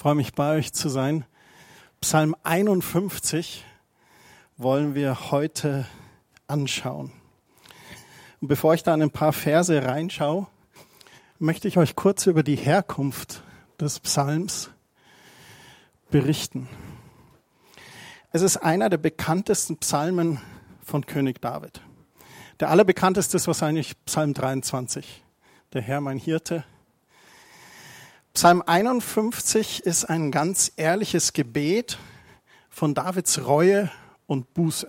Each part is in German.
freue mich bei euch zu sein. Psalm 51 wollen wir heute anschauen. Und bevor ich da in ein paar Verse reinschaue, möchte ich euch kurz über die Herkunft des Psalms berichten. Es ist einer der bekanntesten Psalmen von König David. Der allerbekannteste ist wahrscheinlich Psalm 23. Der Herr mein Hirte, Psalm 51 ist ein ganz ehrliches Gebet von Davids Reue und Buße.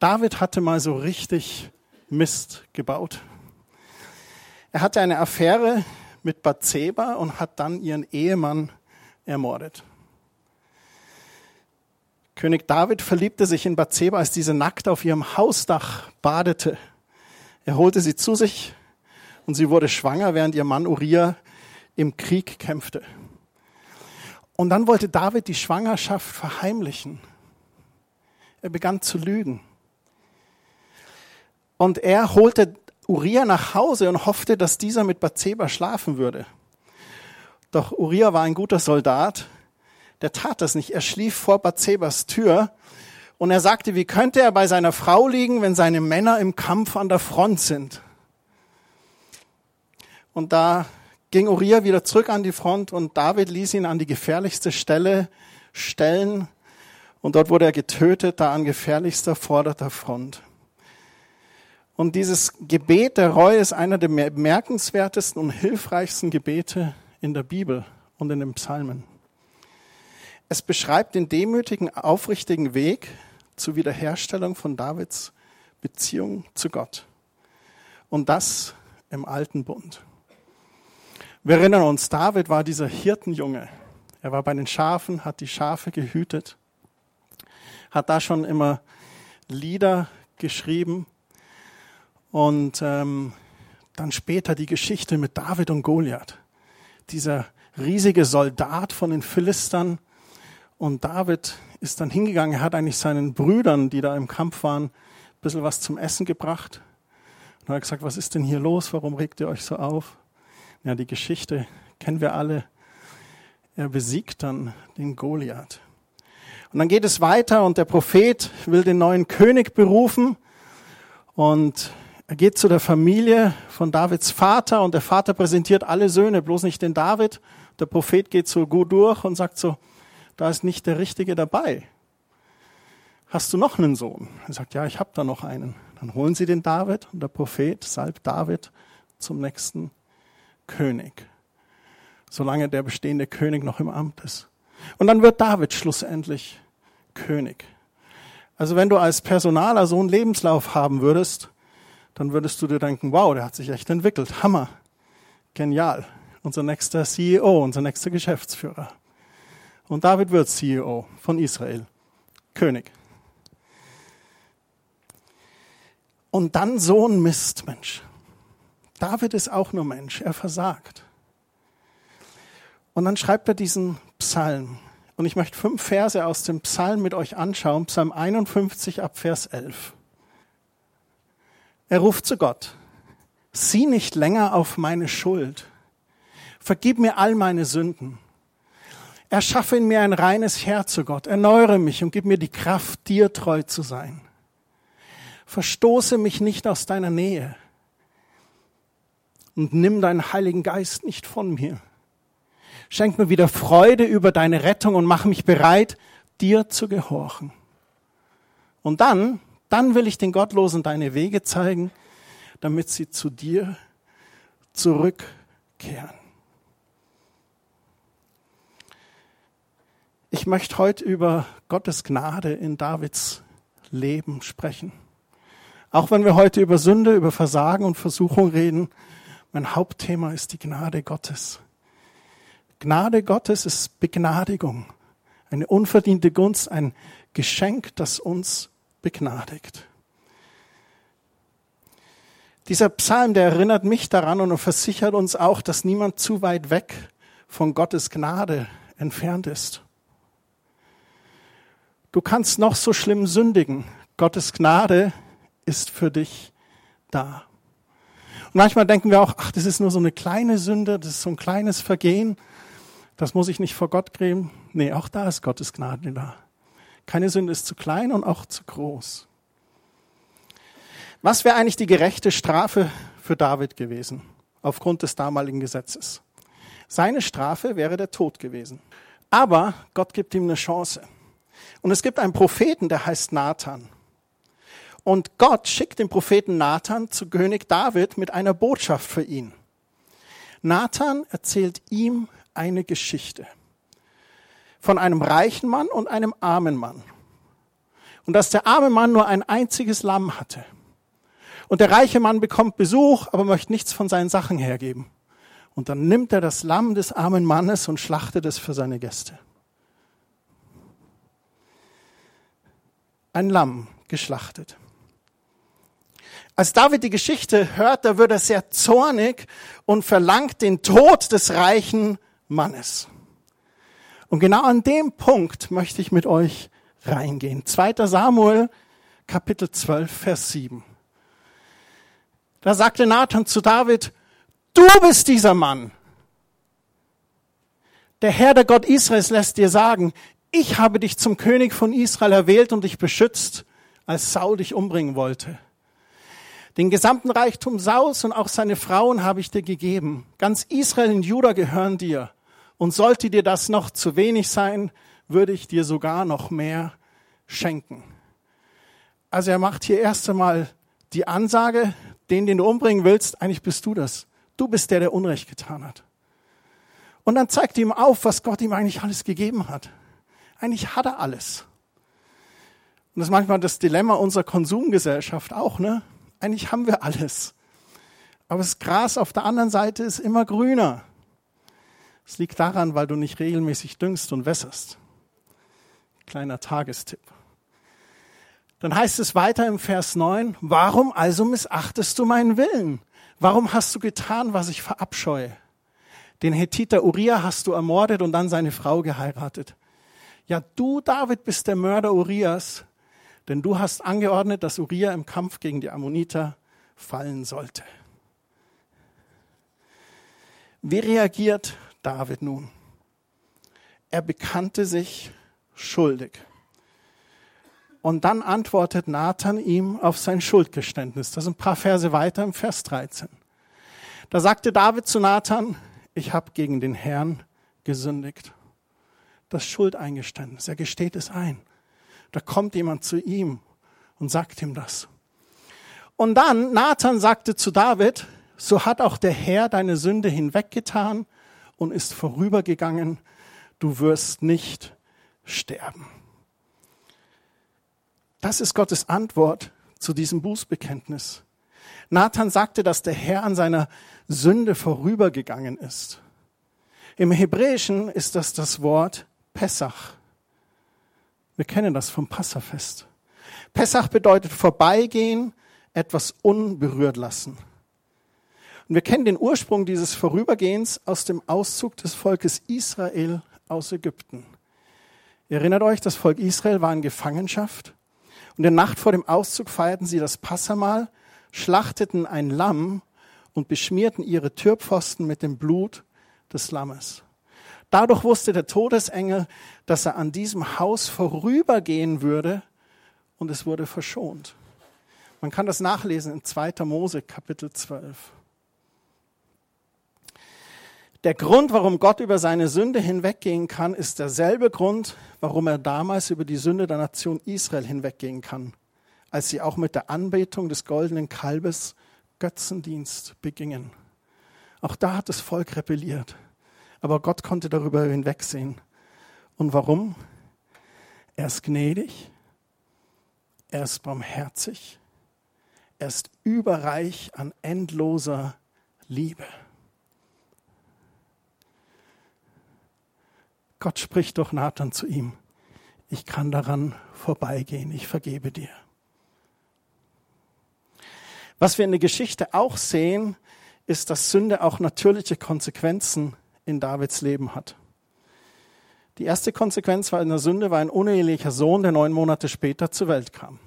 David hatte mal so richtig Mist gebaut. Er hatte eine Affäre mit Bathseba und hat dann ihren Ehemann ermordet. König David verliebte sich in Bathseba, als diese nackt auf ihrem Hausdach badete. Er holte sie zu sich und sie wurde schwanger, während ihr Mann Uriah im Krieg kämpfte. Und dann wollte David die Schwangerschaft verheimlichen. Er begann zu lügen. Und er holte Uriah nach Hause und hoffte, dass dieser mit Bathseba schlafen würde. Doch Uriah war ein guter Soldat. Der tat das nicht. Er schlief vor Bathsebas Tür und er sagte, wie könnte er bei seiner Frau liegen, wenn seine Männer im Kampf an der Front sind? Und da ging Uriah wieder zurück an die Front und David ließ ihn an die gefährlichste Stelle stellen und dort wurde er getötet, da an gefährlichster vorderter Front. Und dieses Gebet der Reue ist einer der bemerkenswertesten und hilfreichsten Gebete in der Bibel und in den Psalmen. Es beschreibt den demütigen, aufrichtigen Weg zur Wiederherstellung von Davids Beziehung zu Gott. Und das im alten Bund. Wir erinnern uns, David war dieser Hirtenjunge. Er war bei den Schafen, hat die Schafe gehütet, hat da schon immer Lieder geschrieben und ähm, dann später die Geschichte mit David und Goliath. Dieser riesige Soldat von den Philistern und David ist dann hingegangen, er hat eigentlich seinen Brüdern, die da im Kampf waren, ein bisschen was zum Essen gebracht. Und er hat gesagt, was ist denn hier los? Warum regt ihr euch so auf? Ja, die Geschichte kennen wir alle. Er besiegt dann den Goliath. Und dann geht es weiter und der Prophet will den neuen König berufen und er geht zu der Familie von Davids Vater und der Vater präsentiert alle Söhne, bloß nicht den David. Der Prophet geht so gut durch und sagt so, da ist nicht der Richtige dabei. Hast du noch einen Sohn? Er sagt, ja, ich habe da noch einen. Dann holen sie den David und der Prophet salbt David zum nächsten König, solange der bestehende König noch im Amt ist. Und dann wird David schlussendlich König. Also wenn du als Personaler so einen Lebenslauf haben würdest, dann würdest du dir denken, wow, der hat sich echt entwickelt. Hammer. Genial. Unser nächster CEO, unser nächster Geschäftsführer. Und David wird CEO von Israel. König. Und dann so ein Mist, Mensch. David ist auch nur Mensch, er versagt. Und dann schreibt er diesen Psalm. Und ich möchte fünf Verse aus dem Psalm mit euch anschauen, Psalm 51 ab Vers 11. Er ruft zu Gott, sieh nicht länger auf meine Schuld, vergib mir all meine Sünden. Erschaffe in mir ein reines Herz zu Gott, erneuere mich und gib mir die Kraft, dir treu zu sein. Verstoße mich nicht aus deiner Nähe und nimm deinen Heiligen Geist nicht von mir. Schenk mir wieder Freude über deine Rettung und mach mich bereit, dir zu gehorchen. Und dann, dann will ich den Gottlosen deine Wege zeigen, damit sie zu dir zurückkehren. Ich möchte heute über Gottes Gnade in Davids Leben sprechen. Auch wenn wir heute über Sünde, über Versagen und Versuchung reden, mein Hauptthema ist die Gnade Gottes. Gnade Gottes ist Begnadigung, eine unverdiente Gunst, ein Geschenk, das uns begnadigt. Dieser Psalm, der erinnert mich daran und versichert uns auch, dass niemand zu weit weg von Gottes Gnade entfernt ist. Du kannst noch so schlimm sündigen. Gottes Gnade ist für dich da. Und manchmal denken wir auch, ach, das ist nur so eine kleine Sünde, das ist so ein kleines Vergehen. Das muss ich nicht vor Gott grämen. Nee, auch da ist Gottes Gnade da. Keine Sünde ist zu klein und auch zu groß. Was wäre eigentlich die gerechte Strafe für David gewesen, aufgrund des damaligen Gesetzes? Seine Strafe wäre der Tod gewesen. Aber Gott gibt ihm eine Chance. Und es gibt einen Propheten, der heißt Nathan. Und Gott schickt den Propheten Nathan zu König David mit einer Botschaft für ihn. Nathan erzählt ihm eine Geschichte von einem reichen Mann und einem armen Mann. Und dass der arme Mann nur ein einziges Lamm hatte. Und der reiche Mann bekommt Besuch, aber möchte nichts von seinen Sachen hergeben. Und dann nimmt er das Lamm des armen Mannes und schlachtet es für seine Gäste. Ein Lamm geschlachtet. Als David die Geschichte hört, da wird er sehr zornig und verlangt den Tod des reichen Mannes. Und genau an dem Punkt möchte ich mit euch reingehen. 2. Samuel, Kapitel 12, Vers 7. Da sagte Nathan zu David, du bist dieser Mann. Der Herr, der Gott Israels, lässt dir sagen, ich habe dich zum König von Israel erwählt und dich beschützt, als Saul dich umbringen wollte. Den gesamten Reichtum Sauls und auch seine Frauen habe ich dir gegeben. Ganz Israel und Juda gehören dir. Und sollte dir das noch zu wenig sein, würde ich dir sogar noch mehr schenken. Also er macht hier erst einmal die Ansage, den, den du umbringen willst, eigentlich bist du das. Du bist der, der Unrecht getan hat. Und dann zeigt ihm auf, was Gott ihm eigentlich alles gegeben hat. Eigentlich hat er alles. Und das ist manchmal das Dilemma unserer Konsumgesellschaft auch, ne? Eigentlich haben wir alles. Aber das Gras auf der anderen Seite ist immer grüner. Es liegt daran, weil du nicht regelmäßig düngst und wässerst. Kleiner Tagestipp. Dann heißt es weiter im Vers 9, warum also missachtest du meinen Willen? Warum hast du getan, was ich verabscheue? Den Hethiter Uriah hast du ermordet und dann seine Frau geheiratet. Ja, du, David, bist der Mörder Urias, denn du hast angeordnet, dass Uriah im Kampf gegen die Ammoniter fallen sollte. Wie reagiert David nun? Er bekannte sich schuldig. Und dann antwortet Nathan ihm auf sein Schuldgeständnis. Das sind ein paar Verse weiter im Vers 13. Da sagte David zu Nathan, ich habe gegen den Herrn gesündigt. Das Schuldeingeständnis, er gesteht es ein. Da kommt jemand zu ihm und sagt ihm das. Und dann, Nathan sagte zu David, so hat auch der Herr deine Sünde hinweggetan und ist vorübergegangen, du wirst nicht sterben. Das ist Gottes Antwort zu diesem Bußbekenntnis. Nathan sagte, dass der Herr an seiner Sünde vorübergegangen ist. Im Hebräischen ist das das Wort Pessach. Wir kennen das vom Passafest. Pessach bedeutet vorbeigehen, etwas unberührt lassen. Und wir kennen den Ursprung dieses Vorübergehens aus dem Auszug des Volkes Israel aus Ägypten. Ihr erinnert euch, das Volk Israel war in Gefangenschaft und in der Nacht vor dem Auszug feierten sie das Passamal, schlachteten ein Lamm und beschmierten ihre Türpfosten mit dem Blut des Lammes. Dadurch wusste der Todesengel, dass er an diesem Haus vorübergehen würde und es wurde verschont. Man kann das nachlesen in 2. Mose Kapitel 12. Der Grund, warum Gott über seine Sünde hinweggehen kann, ist derselbe Grund, warum er damals über die Sünde der Nation Israel hinweggehen kann, als sie auch mit der Anbetung des goldenen Kalbes Götzendienst begingen. Auch da hat das Volk rebelliert, aber Gott konnte darüber hinwegsehen. Und warum? Er ist gnädig, er ist barmherzig, er ist überreich an endloser Liebe. Gott spricht doch Nathan zu ihm. Ich kann daran vorbeigehen. Ich vergebe dir. Was wir in der Geschichte auch sehen, ist, dass Sünde auch natürliche Konsequenzen in Davids Leben hat. Die erste Konsequenz war in der Sünde war ein unehelicher Sohn, der neun Monate später zur Welt kam.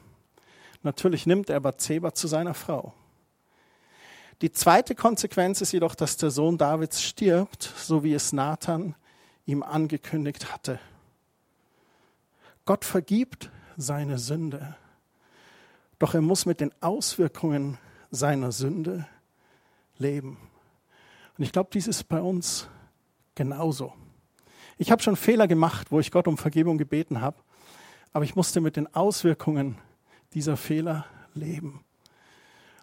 Natürlich nimmt er Bathseba zu seiner Frau. Die zweite Konsequenz ist jedoch, dass der Sohn Davids stirbt, so wie es Nathan ihm angekündigt hatte. Gott vergibt seine Sünde, doch er muss mit den Auswirkungen seiner Sünde leben. Und ich glaube, dies ist bei uns genauso. Ich habe schon Fehler gemacht, wo ich Gott um Vergebung gebeten habe, aber ich musste mit den Auswirkungen dieser Fehler leben.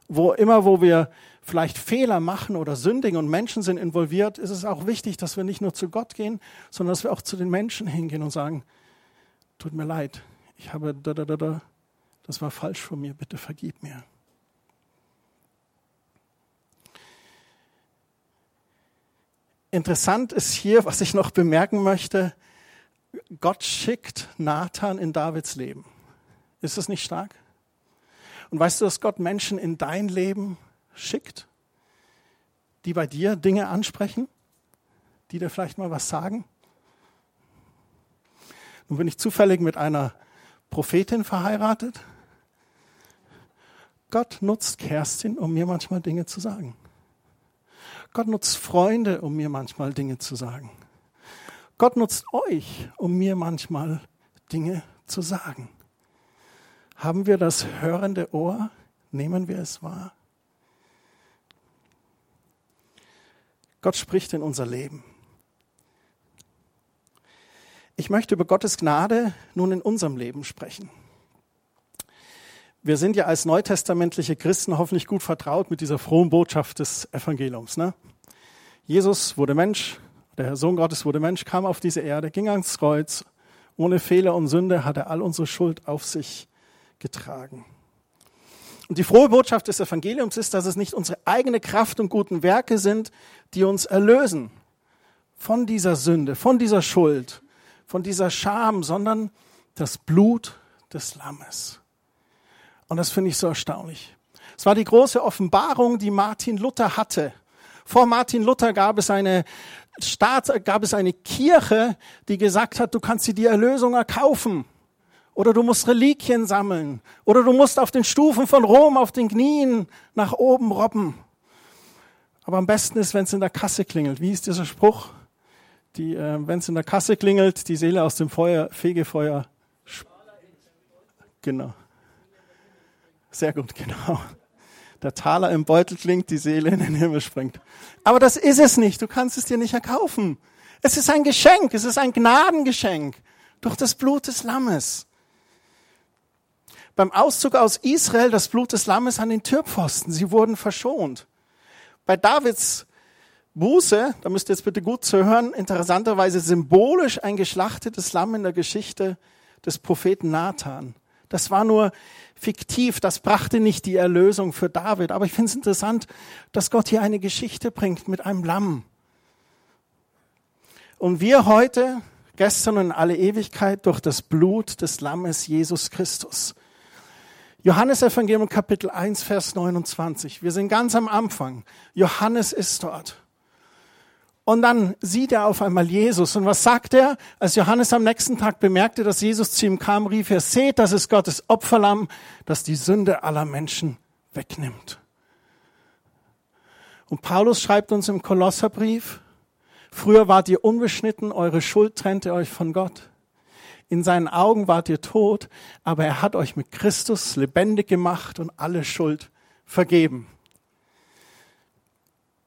Wo immer, wo wir vielleicht Fehler machen oder sündigen und Menschen sind involviert, ist es auch wichtig, dass wir nicht nur zu Gott gehen, sondern dass wir auch zu den Menschen hingehen und sagen, tut mir leid, ich habe da, da, da, da, das war falsch von mir, bitte vergib mir. Interessant ist hier, was ich noch bemerken möchte, Gott schickt Nathan in Davids Leben. Ist das nicht stark? Und weißt du, dass Gott Menschen in dein Leben schickt, die bei dir Dinge ansprechen, die dir vielleicht mal was sagen? Nun bin ich zufällig mit einer Prophetin verheiratet. Gott nutzt Kerstin, um mir manchmal Dinge zu sagen. Gott nutzt Freunde, um mir manchmal Dinge zu sagen. Gott nutzt euch, um mir manchmal Dinge zu sagen. Haben wir das hörende Ohr? Nehmen wir es wahr? Gott spricht in unser Leben. Ich möchte über Gottes Gnade nun in unserem Leben sprechen. Wir sind ja als neutestamentliche Christen hoffentlich gut vertraut mit dieser frohen Botschaft des Evangeliums. Ne? Jesus wurde Mensch, der Sohn Gottes wurde Mensch, kam auf diese Erde, ging ans Kreuz. Ohne Fehler und Sünde hat er all unsere Schuld auf sich getragen. Und die frohe Botschaft des Evangeliums ist, dass es nicht unsere eigene Kraft und guten Werke sind, die uns erlösen von dieser Sünde, von dieser Schuld, von dieser Scham, sondern das Blut des Lammes. Und das finde ich so erstaunlich. Es war die große Offenbarung, die Martin Luther hatte. Vor Martin Luther gab es eine Staat, gab es eine Kirche, die gesagt hat, du kannst dir die Erlösung erkaufen. Oder du musst Reliquien sammeln. Oder du musst auf den Stufen von Rom auf den Knien nach oben robben. Aber am besten ist, wenn es in der Kasse klingelt. Wie ist dieser Spruch? Die, äh, wenn es in der Kasse klingelt, die Seele aus dem Feuer, Fegefeuer. Genau. Sehr gut, genau. Der Taler im Beutel klingt, die Seele in den Himmel springt. Aber das ist es nicht. Du kannst es dir nicht erkaufen. Es ist ein Geschenk. Es ist ein Gnadengeschenk durch das Blut des Lammes. Beim Auszug aus Israel das Blut des Lammes an den Türpfosten. Sie wurden verschont. Bei Davids Buße, da müsst ihr jetzt bitte gut zuhören, interessanterweise symbolisch ein geschlachtetes Lamm in der Geschichte des Propheten Nathan. Das war nur fiktiv, das brachte nicht die Erlösung für David. Aber ich finde es interessant, dass Gott hier eine Geschichte bringt mit einem Lamm. Und wir heute, gestern und in alle Ewigkeit, durch das Blut des Lammes Jesus Christus. Johannes Evangelium Kapitel 1, Vers 29. Wir sind ganz am Anfang. Johannes ist dort. Und dann sieht er auf einmal Jesus. Und was sagt er? Als Johannes am nächsten Tag bemerkte, dass Jesus zu ihm kam, rief er, seht, das ist Gottes Opferlamm, das die Sünde aller Menschen wegnimmt. Und Paulus schreibt uns im Kolosserbrief, früher wart ihr unbeschnitten, eure Schuld trennte euch von Gott. In seinen Augen wart ihr tot, aber er hat euch mit Christus lebendig gemacht und alle Schuld vergeben.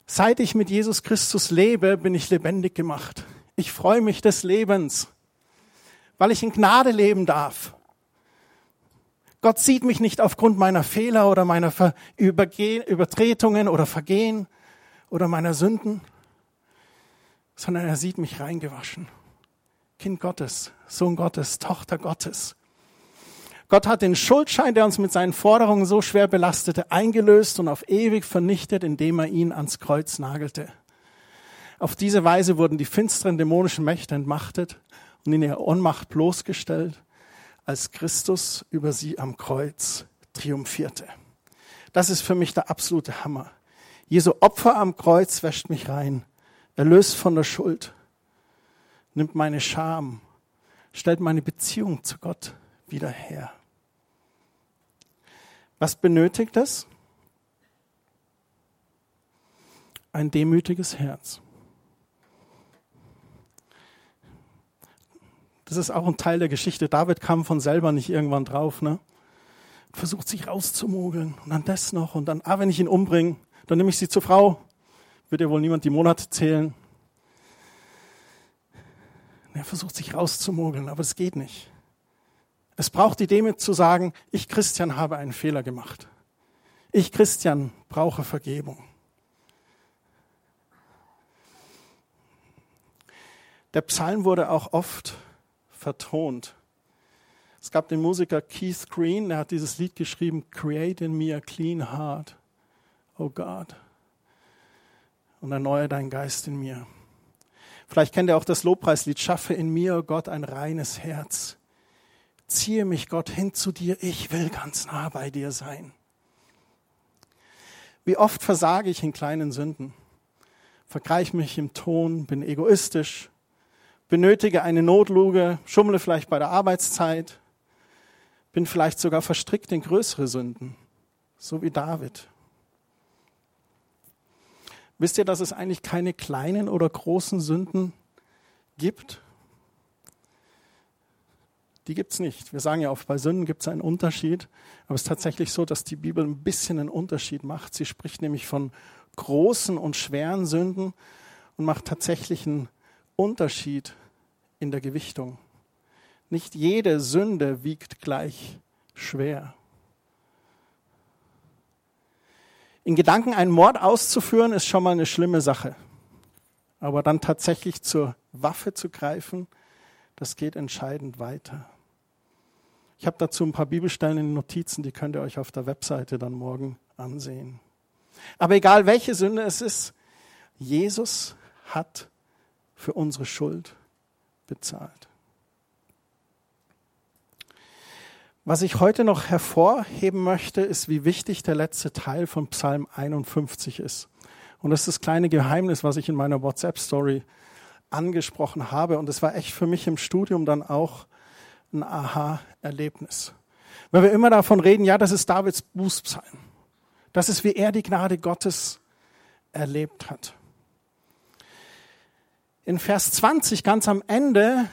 Seit ich mit Jesus Christus lebe, bin ich lebendig gemacht. Ich freue mich des Lebens, weil ich in Gnade leben darf. Gott sieht mich nicht aufgrund meiner Fehler oder meiner Übertretungen oder Vergehen oder meiner Sünden, sondern er sieht mich reingewaschen. Kind Gottes, Sohn Gottes, Tochter Gottes. Gott hat den Schuldschein, der uns mit seinen Forderungen so schwer belastete, eingelöst und auf ewig vernichtet, indem er ihn ans Kreuz nagelte. Auf diese Weise wurden die finsteren dämonischen Mächte entmachtet und in ihrer Ohnmacht bloßgestellt, als Christus über sie am Kreuz triumphierte. Das ist für mich der absolute Hammer. Jesu Opfer am Kreuz wäscht mich rein, erlöst von der Schuld, nimmt meine Scham, stellt meine Beziehung zu Gott wieder her. Was benötigt es? Ein demütiges Herz. Das ist auch ein Teil der Geschichte. David kam von selber nicht irgendwann drauf, ne? Versucht sich rauszumogeln und dann das noch und dann, ah, wenn ich ihn umbringe, dann nehme ich sie zur Frau. Wird ja wohl niemand die Monate zählen. Er versucht sich rauszumogeln, aber es geht nicht. Es braucht die Demut zu sagen, ich Christian habe einen Fehler gemacht. Ich Christian brauche Vergebung. Der Psalm wurde auch oft vertont. Es gab den Musiker Keith Green, der hat dieses Lied geschrieben, Create in me a clean heart, oh God, und erneuere deinen Geist in mir. Vielleicht kennt ihr auch das Lobpreislied, schaffe in mir, oh Gott, ein reines Herz. Ziehe mich, Gott, hin zu dir, ich will ganz nah bei dir sein. Wie oft versage ich in kleinen Sünden, vergleiche mich im Ton, bin egoistisch, benötige eine Notluge, schummle vielleicht bei der Arbeitszeit, bin vielleicht sogar verstrickt in größere Sünden, so wie David. Wisst ihr, dass es eigentlich keine kleinen oder großen Sünden gibt? Die gibt es nicht. Wir sagen ja oft, bei Sünden gibt es einen Unterschied. Aber es ist tatsächlich so, dass die Bibel ein bisschen einen Unterschied macht. Sie spricht nämlich von großen und schweren Sünden und macht tatsächlich einen Unterschied in der Gewichtung. Nicht jede Sünde wiegt gleich schwer. In Gedanken einen Mord auszuführen, ist schon mal eine schlimme Sache. Aber dann tatsächlich zur Waffe zu greifen, das geht entscheidend weiter. Ich habe dazu ein paar Bibelstellen in den Notizen, die könnt ihr euch auf der Webseite dann morgen ansehen. Aber egal welche Sünde es ist, Jesus hat für unsere Schuld bezahlt. Was ich heute noch hervorheben möchte, ist, wie wichtig der letzte Teil von Psalm 51 ist. Und das ist das kleine Geheimnis, was ich in meiner WhatsApp-Story angesprochen habe. Und es war echt für mich im Studium dann auch ein Aha-Erlebnis. Weil wir immer davon reden, ja, das ist Davids Bußpsalm. Das ist, wie er die Gnade Gottes erlebt hat. In Vers 20, ganz am Ende,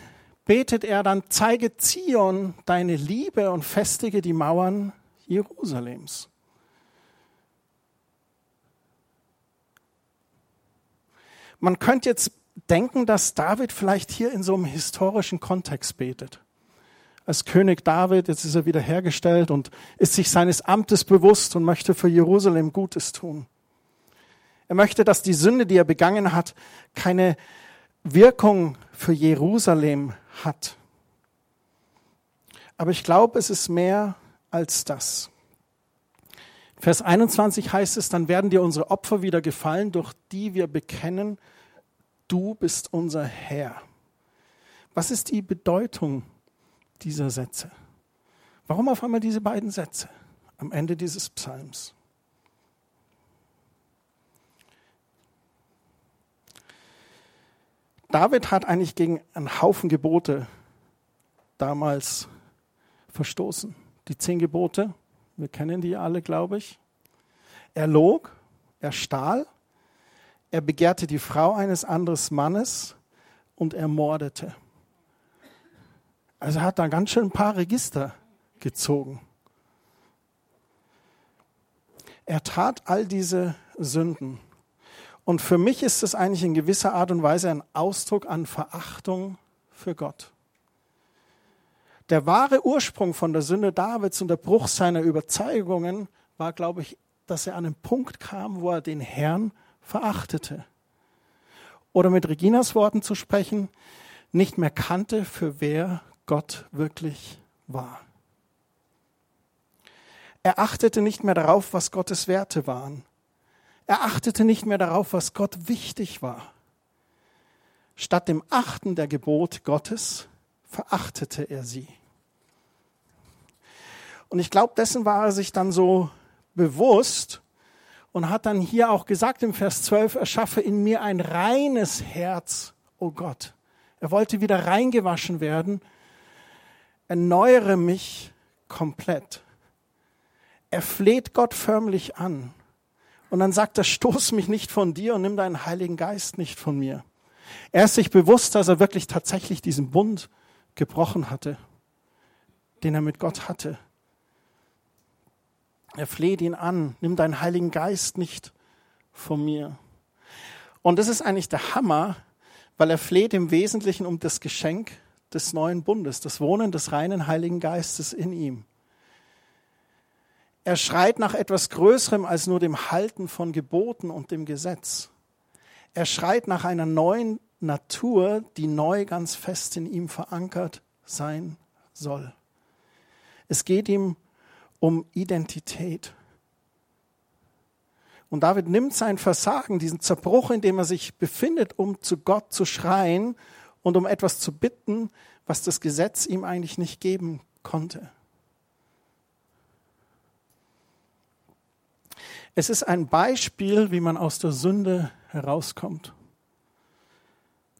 betet er dann, zeige Zion deine Liebe und festige die Mauern Jerusalems. Man könnte jetzt denken, dass David vielleicht hier in so einem historischen Kontext betet. Als König David, jetzt ist er wiederhergestellt und ist sich seines Amtes bewusst und möchte für Jerusalem Gutes tun. Er möchte, dass die Sünde, die er begangen hat, keine Wirkung für Jerusalem hat. Aber ich glaube, es ist mehr als das. Vers 21 heißt es, dann werden dir unsere Opfer wieder gefallen, durch die wir bekennen, du bist unser Herr. Was ist die Bedeutung dieser Sätze? Warum auf einmal diese beiden Sätze am Ende dieses Psalms? David hat eigentlich gegen einen Haufen Gebote damals verstoßen. Die zehn Gebote, wir kennen die alle, glaube ich. Er log, er stahl, er begehrte die Frau eines anderen Mannes und er mordete. Also er hat da ganz schön ein paar Register gezogen. Er tat all diese Sünden. Und für mich ist es eigentlich in gewisser Art und Weise ein Ausdruck an Verachtung für Gott. Der wahre Ursprung von der Sünde Davids und der Bruch seiner Überzeugungen war, glaube ich, dass er an einen Punkt kam, wo er den Herrn verachtete. Oder mit Reginas Worten zu sprechen, nicht mehr kannte, für wer Gott wirklich war. Er achtete nicht mehr darauf, was Gottes Werte waren. Er achtete nicht mehr darauf, was Gott wichtig war. Statt dem Achten der Gebot Gottes verachtete er sie. Und ich glaube, dessen war er sich dann so bewusst und hat dann hier auch gesagt im Vers 12, erschaffe in mir ein reines Herz, o oh Gott. Er wollte wieder reingewaschen werden. Erneuere mich komplett. Er fleht Gott förmlich an. Und dann sagt er, stoß mich nicht von dir und nimm deinen Heiligen Geist nicht von mir. Er ist sich bewusst, dass er wirklich tatsächlich diesen Bund gebrochen hatte, den er mit Gott hatte. Er fleht ihn an, nimm deinen Heiligen Geist nicht von mir. Und das ist eigentlich der Hammer, weil er fleht im Wesentlichen um das Geschenk des neuen Bundes, das Wohnen des reinen Heiligen Geistes in ihm. Er schreit nach etwas Größerem als nur dem Halten von Geboten und dem Gesetz. Er schreit nach einer neuen Natur, die neu ganz fest in ihm verankert sein soll. Es geht ihm um Identität. Und David nimmt sein Versagen, diesen Zerbruch, in dem er sich befindet, um zu Gott zu schreien und um etwas zu bitten, was das Gesetz ihm eigentlich nicht geben konnte. Es ist ein Beispiel, wie man aus der Sünde herauskommt.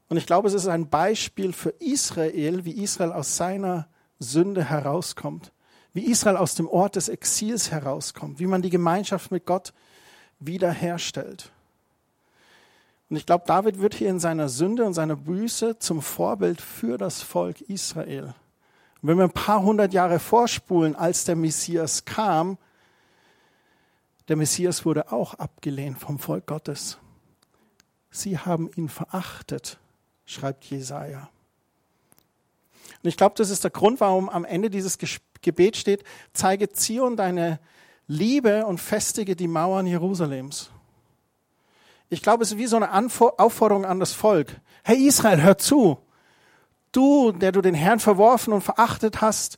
Und ich glaube, es ist ein Beispiel für Israel, wie Israel aus seiner Sünde herauskommt, wie Israel aus dem Ort des Exils herauskommt, wie man die Gemeinschaft mit Gott wiederherstellt. Und ich glaube, David wird hier in seiner Sünde und seiner Büße zum Vorbild für das Volk Israel. Und wenn wir ein paar hundert Jahre vorspulen, als der Messias kam, der Messias wurde auch abgelehnt vom Volk Gottes. Sie haben ihn verachtet, schreibt Jesaja. Und ich glaube, das ist der Grund, warum am Ende dieses Gebet steht, zeige Zion deine Liebe und festige die Mauern Jerusalems. Ich glaube, es ist wie so eine Aufforderung an das Volk. Hey Israel, hör zu. Du, der du den Herrn verworfen und verachtet hast,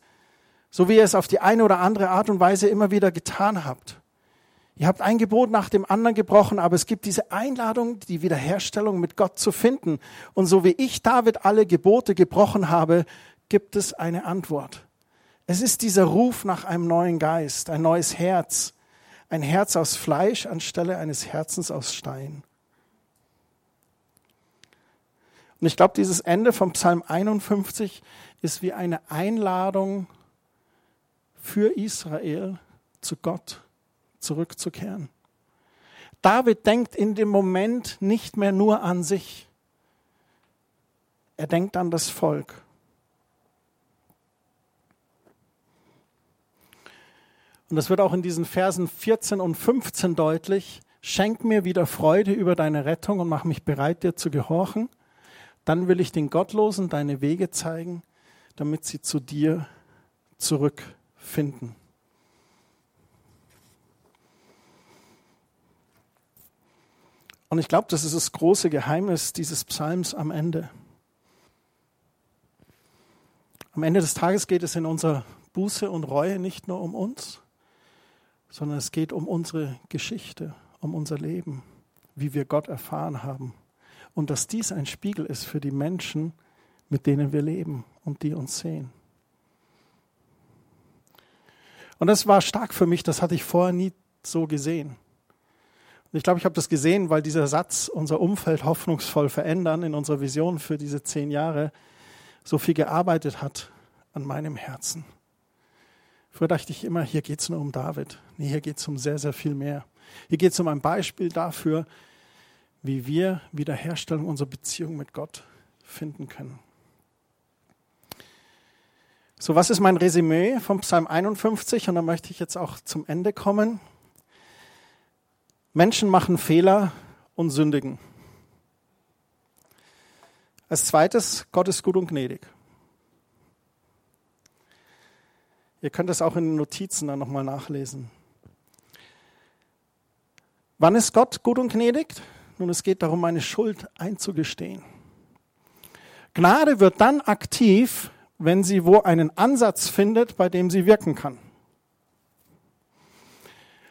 so wie ihr es auf die eine oder andere Art und Weise immer wieder getan habt. Ihr habt ein Gebot nach dem anderen gebrochen, aber es gibt diese Einladung, die Wiederherstellung mit Gott zu finden. Und so wie ich David alle Gebote gebrochen habe, gibt es eine Antwort. Es ist dieser Ruf nach einem neuen Geist, ein neues Herz, ein Herz aus Fleisch anstelle eines Herzens aus Stein. Und ich glaube, dieses Ende vom Psalm 51 ist wie eine Einladung für Israel zu Gott zurückzukehren. David denkt in dem Moment nicht mehr nur an sich. Er denkt an das Volk. Und das wird auch in diesen Versen 14 und 15 deutlich. Schenk mir wieder Freude über deine Rettung und mach mich bereit, dir zu gehorchen. Dann will ich den Gottlosen deine Wege zeigen, damit sie zu dir zurückfinden. Und ich glaube, das ist das große Geheimnis dieses Psalms am Ende. Am Ende des Tages geht es in unserer Buße und Reue nicht nur um uns, sondern es geht um unsere Geschichte, um unser Leben, wie wir Gott erfahren haben. Und dass dies ein Spiegel ist für die Menschen, mit denen wir leben und die uns sehen. Und das war stark für mich, das hatte ich vorher nie so gesehen. Und ich glaube, ich habe das gesehen, weil dieser Satz, unser Umfeld hoffnungsvoll verändern in unserer Vision für diese zehn Jahre, so viel gearbeitet hat an meinem Herzen. Früher dachte ich immer, hier geht es nur um David. Nee, hier geht es um sehr, sehr viel mehr. Hier geht es um ein Beispiel dafür, wie wir Wiederherstellung unserer Beziehung mit Gott finden können. So, was ist mein Resümee vom Psalm 51? Und da möchte ich jetzt auch zum Ende kommen. Menschen machen Fehler und sündigen. Als zweites, Gott ist gut und gnädig. Ihr könnt das auch in den Notizen dann nochmal nachlesen. Wann ist Gott gut und gnädig? Nun, es geht darum, meine Schuld einzugestehen. Gnade wird dann aktiv, wenn sie wo einen Ansatz findet, bei dem sie wirken kann.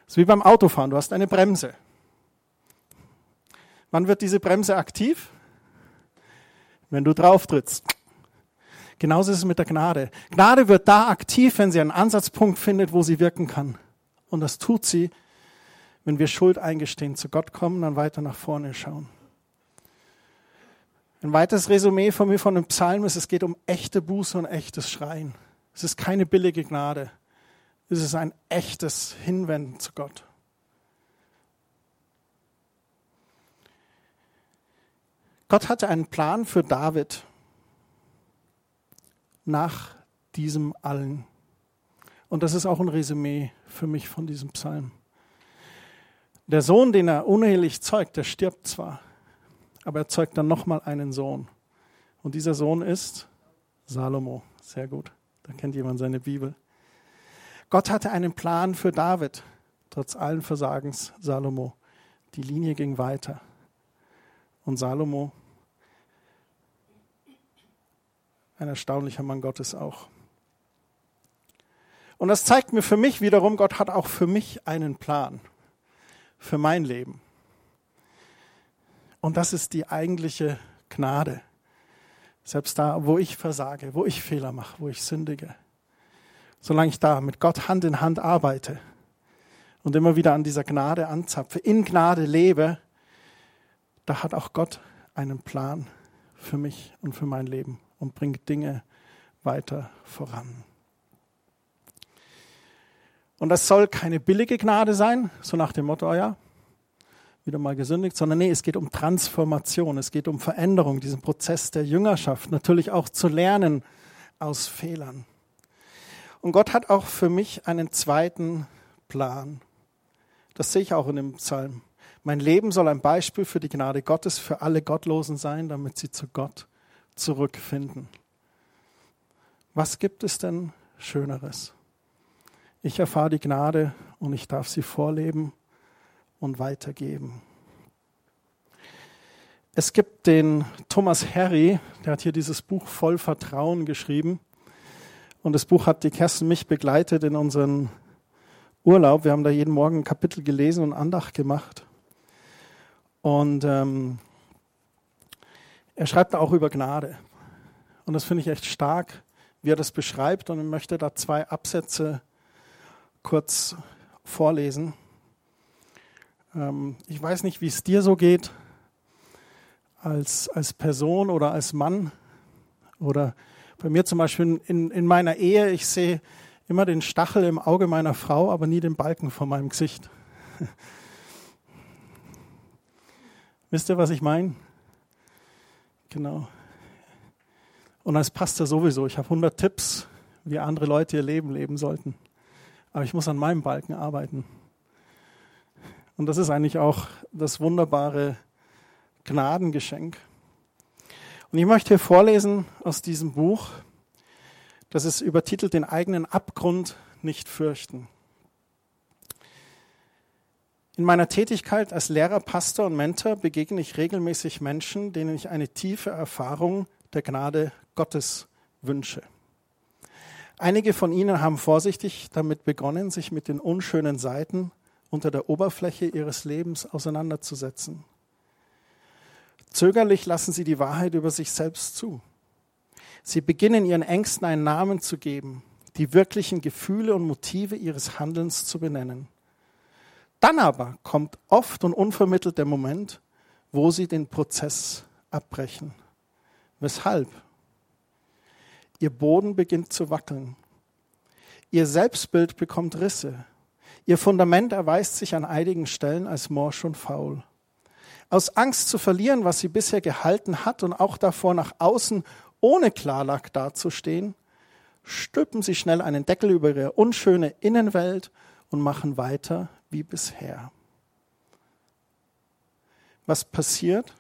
Das ist wie beim Autofahren, du hast eine Bremse. Wann wird diese Bremse aktiv? Wenn du drauf trittst. Genauso ist es mit der Gnade. Gnade wird da aktiv, wenn sie einen Ansatzpunkt findet, wo sie wirken kann. Und das tut sie, wenn wir Schuld eingestehen, zu Gott kommen, dann weiter nach vorne schauen. Ein weiteres Resümee von mir von dem Psalm ist, es geht um echte Buße und echtes Schreien. Es ist keine billige Gnade. Es ist ein echtes Hinwenden zu Gott. Gott hatte einen Plan für David. nach diesem allen. Und das ist auch ein Resümee für mich von diesem Psalm. Der Sohn, den er unehelich zeugt, der stirbt zwar, aber er zeugt dann nochmal einen Sohn. Und dieser Sohn ist Salomo. Sehr gut. Da kennt jemand seine Bibel. Gott hatte einen Plan für David, trotz allen Versagens Salomo. Die Linie ging weiter. Und Salomo, ein erstaunlicher Mann Gottes auch. Und das zeigt mir für mich wiederum, Gott hat auch für mich einen Plan, für mein Leben. Und das ist die eigentliche Gnade. Selbst da, wo ich versage, wo ich Fehler mache, wo ich sündige. Solange ich da mit Gott Hand in Hand arbeite und immer wieder an dieser Gnade anzapfe, in Gnade lebe, da hat auch Gott einen Plan für mich und für mein Leben und bringt Dinge weiter voran. Und das soll keine billige Gnade sein, so nach dem Motto, oh ja, wieder mal gesündigt, sondern nee, es geht um Transformation, es geht um Veränderung, diesen Prozess der Jüngerschaft, natürlich auch zu lernen aus Fehlern. Und Gott hat auch für mich einen zweiten Plan. Das sehe ich auch in dem Psalm. Mein Leben soll ein Beispiel für die Gnade Gottes für alle Gottlosen sein, damit sie zu Gott zurückfinden. Was gibt es denn Schöneres? Ich erfahre die Gnade und ich darf sie vorleben und weitergeben. Es gibt den Thomas Harry, der hat hier dieses Buch voll Vertrauen geschrieben. Und das Buch hat die Kerstin mich begleitet in unseren Urlaub. Wir haben da jeden Morgen ein Kapitel gelesen und Andacht gemacht. Und ähm, er schreibt da auch über Gnade. Und das finde ich echt stark, wie er das beschreibt. Und ich möchte da zwei Absätze kurz vorlesen. Ähm, ich weiß nicht, wie es dir so geht, als, als Person oder als Mann. Oder bei mir zum Beispiel in, in meiner Ehe, ich sehe immer den Stachel im Auge meiner Frau, aber nie den Balken vor meinem Gesicht. Wisst ihr, was ich meine? Genau. Und als Pastor sowieso. Ich habe 100 Tipps, wie andere Leute ihr Leben leben sollten. Aber ich muss an meinem Balken arbeiten. Und das ist eigentlich auch das wunderbare Gnadengeschenk. Und ich möchte hier vorlesen aus diesem Buch, das ist übertitelt Den eigenen Abgrund nicht fürchten. In meiner Tätigkeit als Lehrer, Pastor und Mentor begegne ich regelmäßig Menschen, denen ich eine tiefe Erfahrung der Gnade Gottes wünsche. Einige von ihnen haben vorsichtig damit begonnen, sich mit den unschönen Seiten unter der Oberfläche ihres Lebens auseinanderzusetzen. Zögerlich lassen sie die Wahrheit über sich selbst zu. Sie beginnen ihren Ängsten einen Namen zu geben, die wirklichen Gefühle und Motive ihres Handelns zu benennen. Dann aber kommt oft und unvermittelt der Moment, wo sie den Prozess abbrechen. Weshalb? Ihr Boden beginnt zu wackeln. Ihr Selbstbild bekommt Risse. Ihr Fundament erweist sich an einigen Stellen als morsch und faul. Aus Angst zu verlieren, was sie bisher gehalten hat und auch davor nach außen ohne Klarlack dazustehen, stülpen sie schnell einen Deckel über ihre unschöne Innenwelt und machen weiter wie bisher. Was passiert?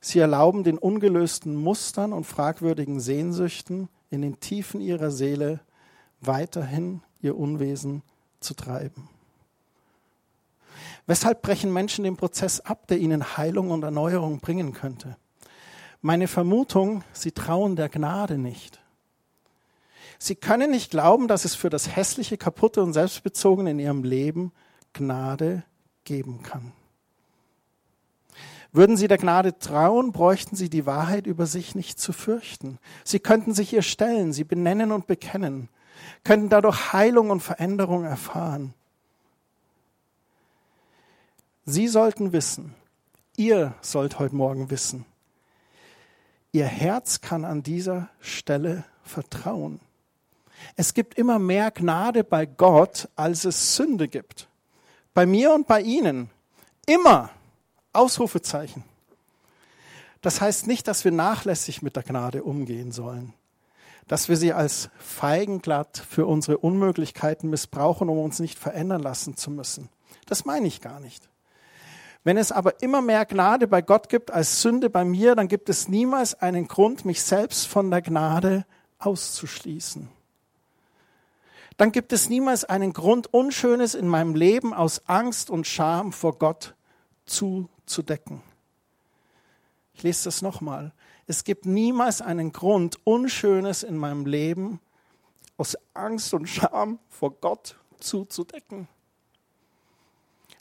Sie erlauben den ungelösten Mustern und fragwürdigen Sehnsüchten in den Tiefen ihrer Seele weiterhin ihr Unwesen zu treiben. Weshalb brechen Menschen den Prozess ab, der ihnen Heilung und Erneuerung bringen könnte? Meine Vermutung, sie trauen der Gnade nicht. Sie können nicht glauben, dass es für das hässliche, kaputte und selbstbezogene in ihrem Leben Gnade geben kann. Würden sie der Gnade trauen, bräuchten sie die Wahrheit über sich nicht zu fürchten. Sie könnten sich ihr stellen, sie benennen und bekennen könnten dadurch Heilung und Veränderung erfahren. Sie sollten wissen, ihr sollt heute Morgen wissen, ihr Herz kann an dieser Stelle vertrauen. Es gibt immer mehr Gnade bei Gott, als es Sünde gibt. Bei mir und bei Ihnen. Immer. Ausrufezeichen. Das heißt nicht, dass wir nachlässig mit der Gnade umgehen sollen. dass wir sie als Feigenglatt für unsere Unmöglichkeiten missbrauchen, um uns nicht verändern lassen zu müssen. Das meine ich gar nicht. Wenn es aber immer mehr Gnade bei Gott gibt als Sünde bei mir, dann gibt es niemals einen Grund, mich selbst von der Gnade auszuschließen. Dann gibt es niemals einen Grund, Unschönes in meinem Leben aus Angst und Scham vor Gott zuzudecken. Ich lese das nochmal. Es gibt niemals einen Grund, Unschönes in meinem Leben aus Angst und Scham vor Gott zuzudecken.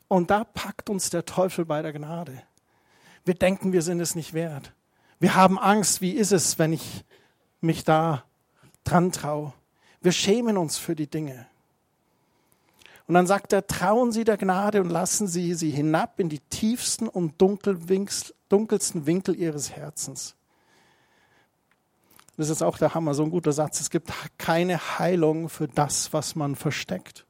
Und da packt uns der Teufel bei der Gnade. Wir denken, wir sind es nicht wert. Wir haben Angst, wie ist es, wenn ich mich da dran traue. Wir schämen uns für die Dinge. Und dann sagt er, trauen Sie der Gnade und lassen Sie sie hinab in die tiefsten und dunkelsten Winkel Ihres Herzens. Das ist auch der Hammer, so ein guter Satz. Es gibt keine Heilung für das, was man versteckt.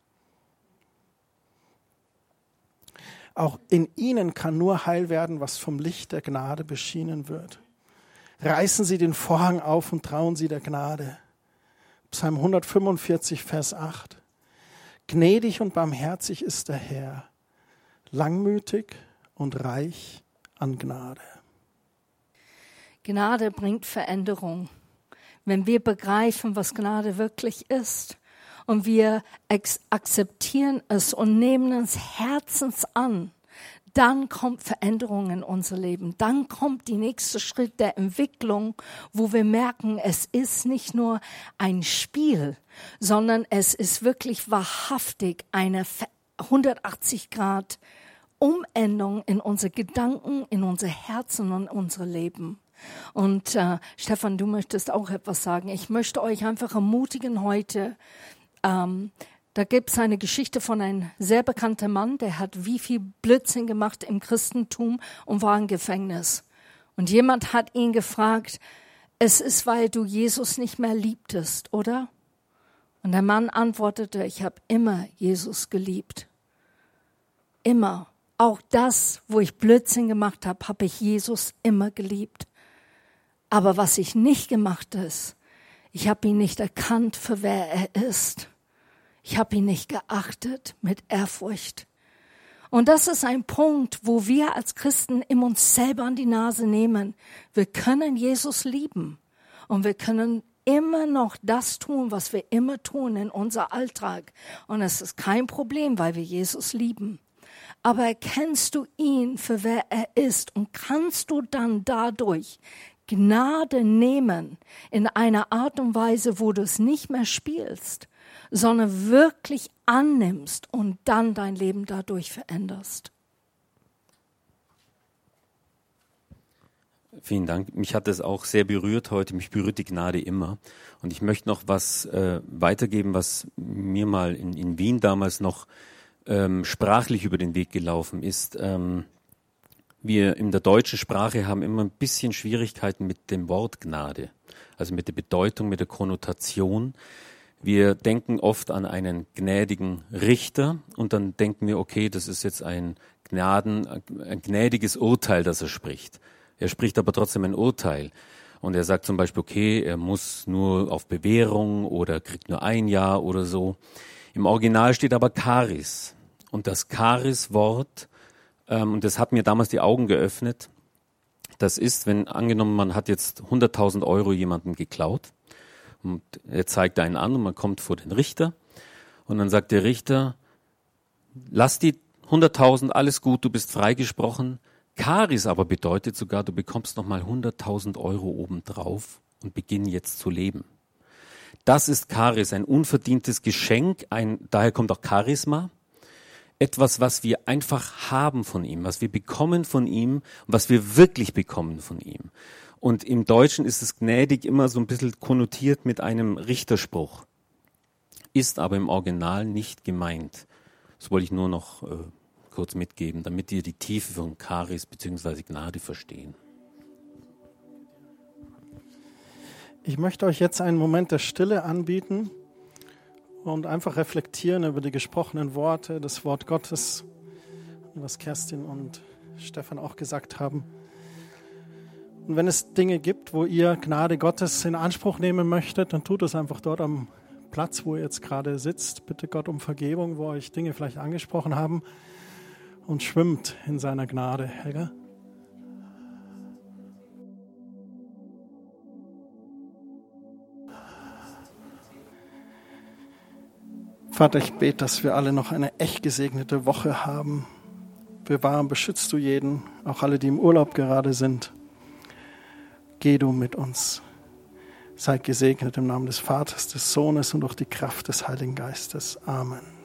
Auch in ihnen kann nur heil werden, was vom Licht der Gnade beschienen wird. Reißen Sie den Vorhang auf und trauen Sie der Gnade. Psalm 145, Vers 8. Gnädig und barmherzig ist der Herr, langmütig und reich an Gnade. Gnade bringt Veränderung. Wenn wir begreifen, was Gnade wirklich ist und wir akzeptieren es und nehmen es herzens an, dann kommt Veränderung in unser Leben. Dann kommt die nächste Schritt der Entwicklung, wo wir merken, es ist nicht nur ein Spiel, sondern es ist wirklich wahrhaftig eine 180 Grad Umänderung in unsere Gedanken, in unser Herzen und unser Leben. Und äh, Stefan, du möchtest auch etwas sagen. Ich möchte euch einfach ermutigen heute. Ähm, da gibt es eine Geschichte von einem sehr bekannten Mann, der hat wie viel Blödsinn gemacht im Christentum und war im Gefängnis. Und jemand hat ihn gefragt, es ist, weil du Jesus nicht mehr liebtest, oder? Und der Mann antwortete, ich habe immer Jesus geliebt. Immer. Auch das, wo ich Blödsinn gemacht habe, habe ich Jesus immer geliebt. Aber was ich nicht gemacht ist, ich habe ihn nicht erkannt für wer er ist. Ich habe ihn nicht geachtet mit Ehrfurcht. Und das ist ein Punkt, wo wir als Christen in uns selber an die Nase nehmen. Wir können Jesus lieben und wir können immer noch das tun, was wir immer tun in unser Alltag. Und es ist kein Problem, weil wir Jesus lieben. Aber erkennst du ihn für wer er ist und kannst du dann dadurch Gnade nehmen in einer Art und Weise, wo du es nicht mehr spielst, sondern wirklich annimmst und dann dein Leben dadurch veränderst. Vielen Dank. Mich hat es auch sehr berührt heute. Mich berührt die Gnade immer. Und ich möchte noch was äh, weitergeben, was mir mal in, in Wien damals noch ähm, sprachlich über den Weg gelaufen ist. Ähm, wir in der deutschen Sprache haben immer ein bisschen Schwierigkeiten mit dem Wort Gnade, also mit der Bedeutung, mit der Konnotation. Wir denken oft an einen gnädigen Richter und dann denken wir, okay, das ist jetzt ein Gnaden, ein gnädiges Urteil, das er spricht. Er spricht aber trotzdem ein Urteil. Und er sagt zum Beispiel, okay, er muss nur auf Bewährung oder kriegt nur ein Jahr oder so. Im Original steht aber Charis. Und das Charis-Wort ähm, und das hat mir damals die Augen geöffnet. Das ist, wenn angenommen, man hat jetzt 100.000 Euro jemandem geklaut und er zeigt einen an und man kommt vor den Richter und dann sagt der Richter, lass die 100.000, alles gut, du bist freigesprochen. Karis aber bedeutet sogar, du bekommst nochmal 100.000 Euro obendrauf und beginn jetzt zu leben. Das ist Charis, ein unverdientes Geschenk, ein, daher kommt auch Charisma etwas, was wir einfach haben von ihm, was wir bekommen von ihm, was wir wirklich bekommen von ihm. Und im Deutschen ist es gnädig immer so ein bisschen konnotiert mit einem Richterspruch, ist aber im Original nicht gemeint. Das wollte ich nur noch äh, kurz mitgeben, damit ihr die Tiefe von Charis bzw. Gnade verstehen. Ich möchte euch jetzt einen Moment der Stille anbieten und einfach reflektieren über die gesprochenen Worte, das Wort Gottes, was Kerstin und Stefan auch gesagt haben. Und wenn es Dinge gibt, wo ihr Gnade Gottes in Anspruch nehmen möchtet, dann tut es einfach dort am Platz, wo ihr jetzt gerade sitzt. Bitte Gott um Vergebung, wo euch Dinge vielleicht angesprochen haben und schwimmt in seiner Gnade. Helga? Vater, ich bete, dass wir alle noch eine echt gesegnete Woche haben. Bewahren, beschützt du jeden, auch alle, die im Urlaub gerade sind. Geh du mit uns. Sei gesegnet im Namen des Vaters, des Sohnes und durch die Kraft des Heiligen Geistes. Amen.